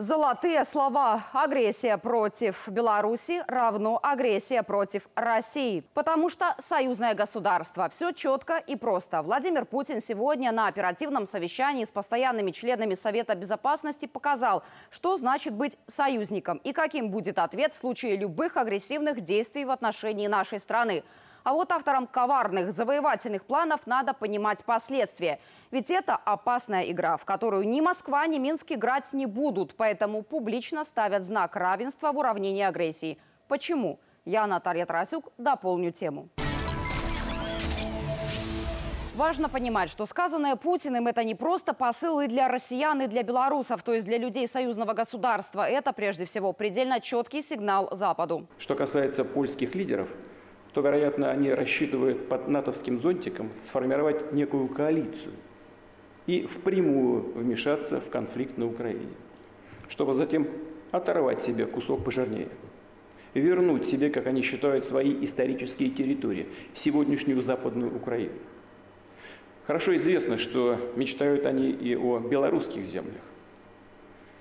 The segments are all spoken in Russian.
Золотые слова. Агрессия против Беларуси равно агрессия против России. Потому что союзное государство. Все четко и просто. Владимир Путин сегодня на оперативном совещании с постоянными членами Совета Безопасности показал, что значит быть союзником и каким будет ответ в случае любых агрессивных действий в отношении нашей страны. А вот авторам коварных завоевательных планов надо понимать последствия. Ведь это опасная игра, в которую ни Москва, ни Минск играть не будут. Поэтому публично ставят знак равенства в уравнении агрессии. Почему? Я, Наталья Тарасюк, дополню тему. Важно понимать, что сказанное Путиным – это не просто посылы для россиян и для белорусов, то есть для людей союзного государства. Это, прежде всего, предельно четкий сигнал Западу. Что касается польских лидеров – то, вероятно, они рассчитывают под натовским зонтиком сформировать некую коалицию и впрямую вмешаться в конфликт на Украине, чтобы затем оторвать себе кусок пожирнее, вернуть себе, как они считают, свои исторические территории, сегодняшнюю Западную Украину. Хорошо известно, что мечтают они и о белорусских землях.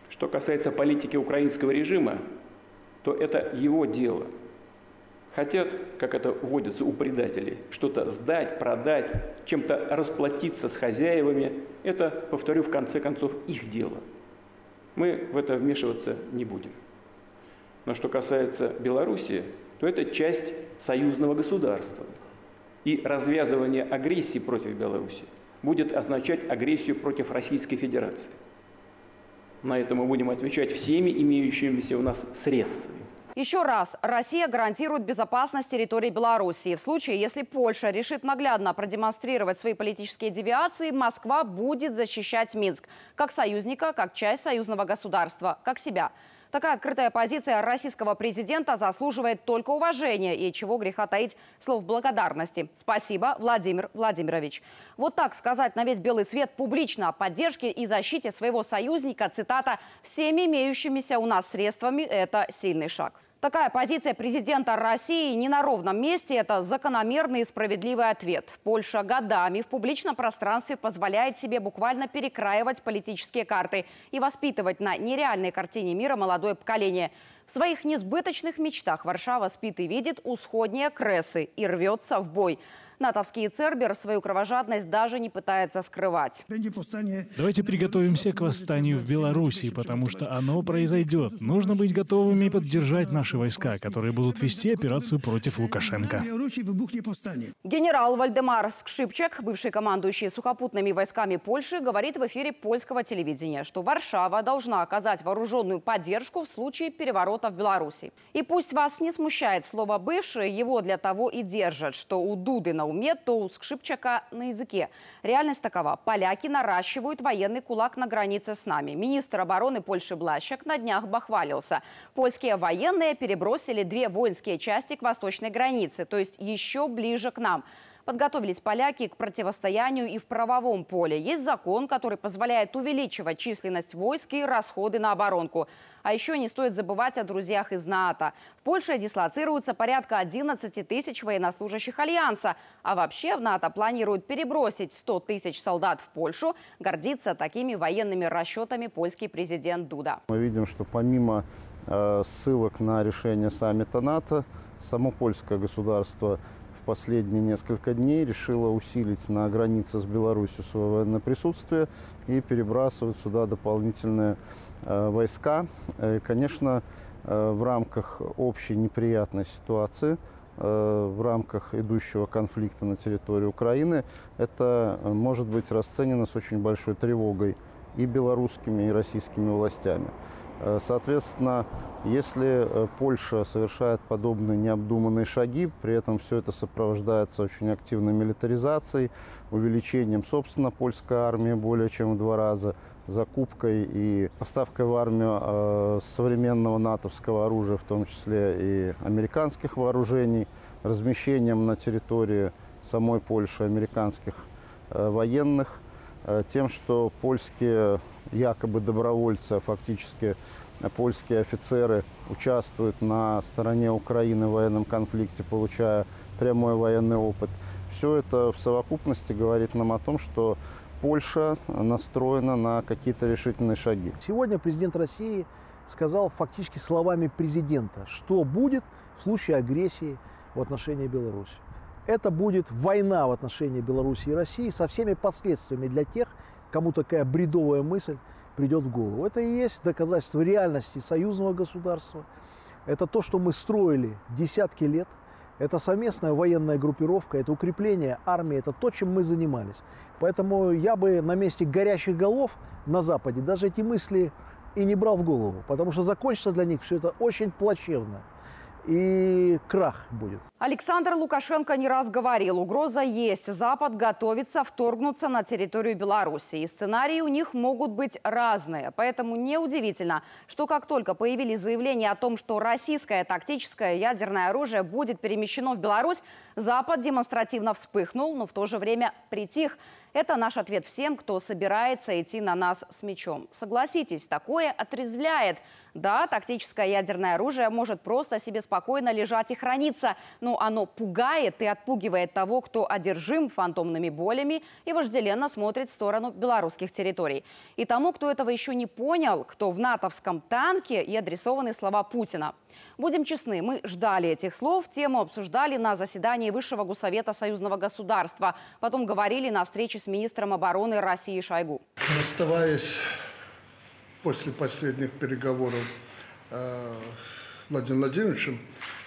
Что касается политики украинского режима, то это его дело – хотят, как это вводится у предателей, что-то сдать, продать, чем-то расплатиться с хозяевами, это, повторю, в конце концов, их дело. Мы в это вмешиваться не будем. Но что касается Белоруссии, то это часть союзного государства. И развязывание агрессии против Беларуси будет означать агрессию против Российской Федерации. На это мы будем отвечать всеми имеющимися у нас средствами. Еще раз, Россия гарантирует безопасность территории Белоруссии. В случае, если Польша решит наглядно продемонстрировать свои политические девиации, Москва будет защищать Минск как союзника, как часть союзного государства, как себя. Такая открытая позиция российского президента заслуживает только уважения и, чего греха таить, слов благодарности. Спасибо, Владимир Владимирович. Вот так сказать на весь белый свет публично о поддержке и защите своего союзника, цитата, «всеми имеющимися у нас средствами» – это сильный шаг. Такая позиция президента России не на ровном месте – это закономерный и справедливый ответ. Польша годами в публичном пространстве позволяет себе буквально перекраивать политические карты и воспитывать на нереальной картине мира молодое поколение. В своих несбыточных мечтах Варшава спит и видит усходнее Крессы и рвется в бой – Натовский Цербер свою кровожадность даже не пытается скрывать. Давайте приготовимся к восстанию в Беларуси, потому что оно произойдет. Нужно быть готовыми и поддержать наши войска, которые будут вести операцию против Лукашенко. Генерал Вальдемар Скшипчек, бывший командующий сухопутными войсками Польши, говорит в эфире польского телевидения, что Варшава должна оказать вооруженную поддержку в случае переворота в Беларуси. И пусть вас не смущает слово «бывший», его для того и держат, что у Дуды на уме, то у Скшипчака на языке. Реальность такова. Поляки наращивают военный кулак на границе с нами. Министр обороны Польши Блащак на днях бахвалился. Польские военные перебросили две воинские части к восточной границе, то есть еще ближе к нам. Подготовились поляки к противостоянию и в правовом поле. Есть закон, который позволяет увеличивать численность войск и расходы на оборонку. А еще не стоит забывать о друзьях из НАТО. В Польше дислоцируется порядка 11 тысяч военнослужащих Альянса. А вообще в НАТО планируют перебросить 100 тысяч солдат в Польшу. Гордится такими военными расчетами польский президент Дуда. Мы видим, что помимо э, ссылок на решение саммита НАТО, само польское государство последние несколько дней решила усилить на границе с Беларусью свое военное присутствие и перебрасывать сюда дополнительные э, войска. И, конечно, э, в рамках общей неприятной ситуации, э, в рамках идущего конфликта на территории Украины, это может быть расценено с очень большой тревогой и белорусскими, и российскими властями. Э, соответственно, если э, Польша совершает подобные необдуманные шаги, при этом все это сопровождается очень активной милитаризацией, увеличением, собственно, польской армии более чем в два раза, закупкой и поставкой в армию э, современного натовского оружия, в том числе и американских вооружений, размещением на территории самой Польши американских военных – тем, что польские якобы добровольцы, а фактически польские офицеры участвуют на стороне Украины в военном конфликте, получая прямой военный опыт. Все это в совокупности говорит нам о том, что Польша настроена на какие-то решительные шаги. Сегодня президент России сказал фактически словами президента, что будет в случае агрессии в отношении Беларуси. Это будет война в отношении Беларуси и России со всеми последствиями для тех, кому такая бредовая мысль придет в голову. Это и есть доказательство реальности союзного государства. Это то, что мы строили десятки лет. Это совместная военная группировка, это укрепление армии, это то, чем мы занимались. Поэтому я бы на месте горящих голов на Западе даже эти мысли и не брал в голову, потому что закончится для них все это очень плачевно и крах будет. Александр Лукашенко не раз говорил, угроза есть. Запад готовится вторгнуться на территорию Беларуси. И сценарии у них могут быть разные. Поэтому неудивительно, что как только появились заявления о том, что российское тактическое ядерное оружие будет перемещено в Беларусь, Запад демонстративно вспыхнул, но в то же время притих. Это наш ответ всем, кто собирается идти на нас с мечом. Согласитесь, такое отрезвляет. Да, тактическое ядерное оружие может просто себе спокойно лежать и храниться, но оно пугает и отпугивает того, кто одержим фантомными болями и вожделенно смотрит в сторону белорусских территорий. И тому, кто этого еще не понял, кто в натовском танке и адресованы слова Путина. Будем честны, мы ждали этих слов, тему обсуждали на заседании Высшего Госсовета Союзного государства, потом говорили на встрече с министром обороны России Шойгу. Расставаясь после последних переговоров э, Владимиром Владимировичем,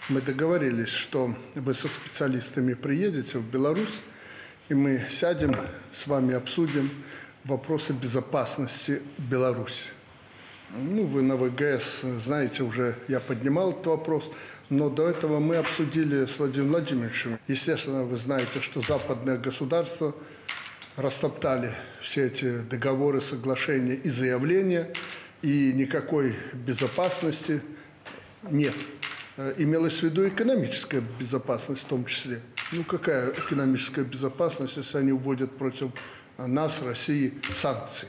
мы договорились, что вы со специалистами приедете в Беларусь, и мы сядем с вами обсудим вопросы безопасности Беларуси. Ну, вы на ВГС знаете, уже я поднимал этот вопрос, но до этого мы обсудили с Владимиром Владимировичем. Естественно, вы знаете, что западные государства растоптали все эти договоры, соглашения и заявления, и никакой безопасности нет. Э, имелось в виду экономическая безопасность в том числе. Ну, какая экономическая безопасность, если они вводят против нас, России, санкции?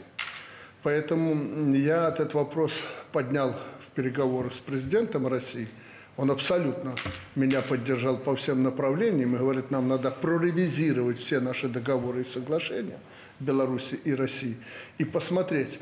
Поэтому я этот вопрос поднял в переговорах с президентом России. Он абсолютно меня поддержал по всем направлениям и говорит, нам надо проревизировать все наши договоры и соглашения Беларуси и России и посмотреть,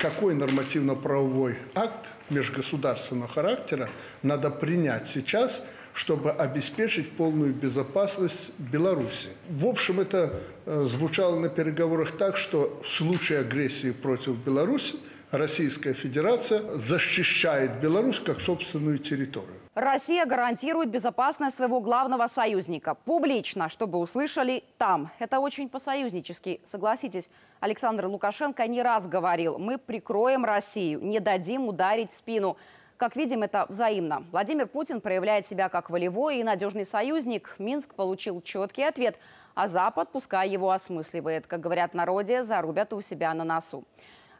какой нормативно-правовой акт межгосударственного характера надо принять сейчас – чтобы обеспечить полную безопасность Беларуси. В общем, это э, звучало на переговорах так, что в случае агрессии против Беларуси Российская Федерация защищает Беларусь как собственную территорию. Россия гарантирует безопасность своего главного союзника. Публично, чтобы услышали там. Это очень по-союзнически. Согласитесь, Александр Лукашенко не раз говорил, мы прикроем Россию, не дадим ударить в спину. Как видим, это взаимно. Владимир Путин проявляет себя как волевой и надежный союзник. Минск получил четкий ответ, а Запад, пускай его осмысливает. Как говорят народе, зарубят у себя на носу.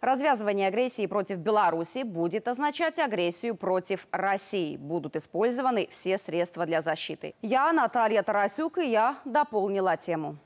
Развязывание агрессии против Беларуси будет означать агрессию против России. Будут использованы все средства для защиты. Я Наталья Тарасюк, и я дополнила тему.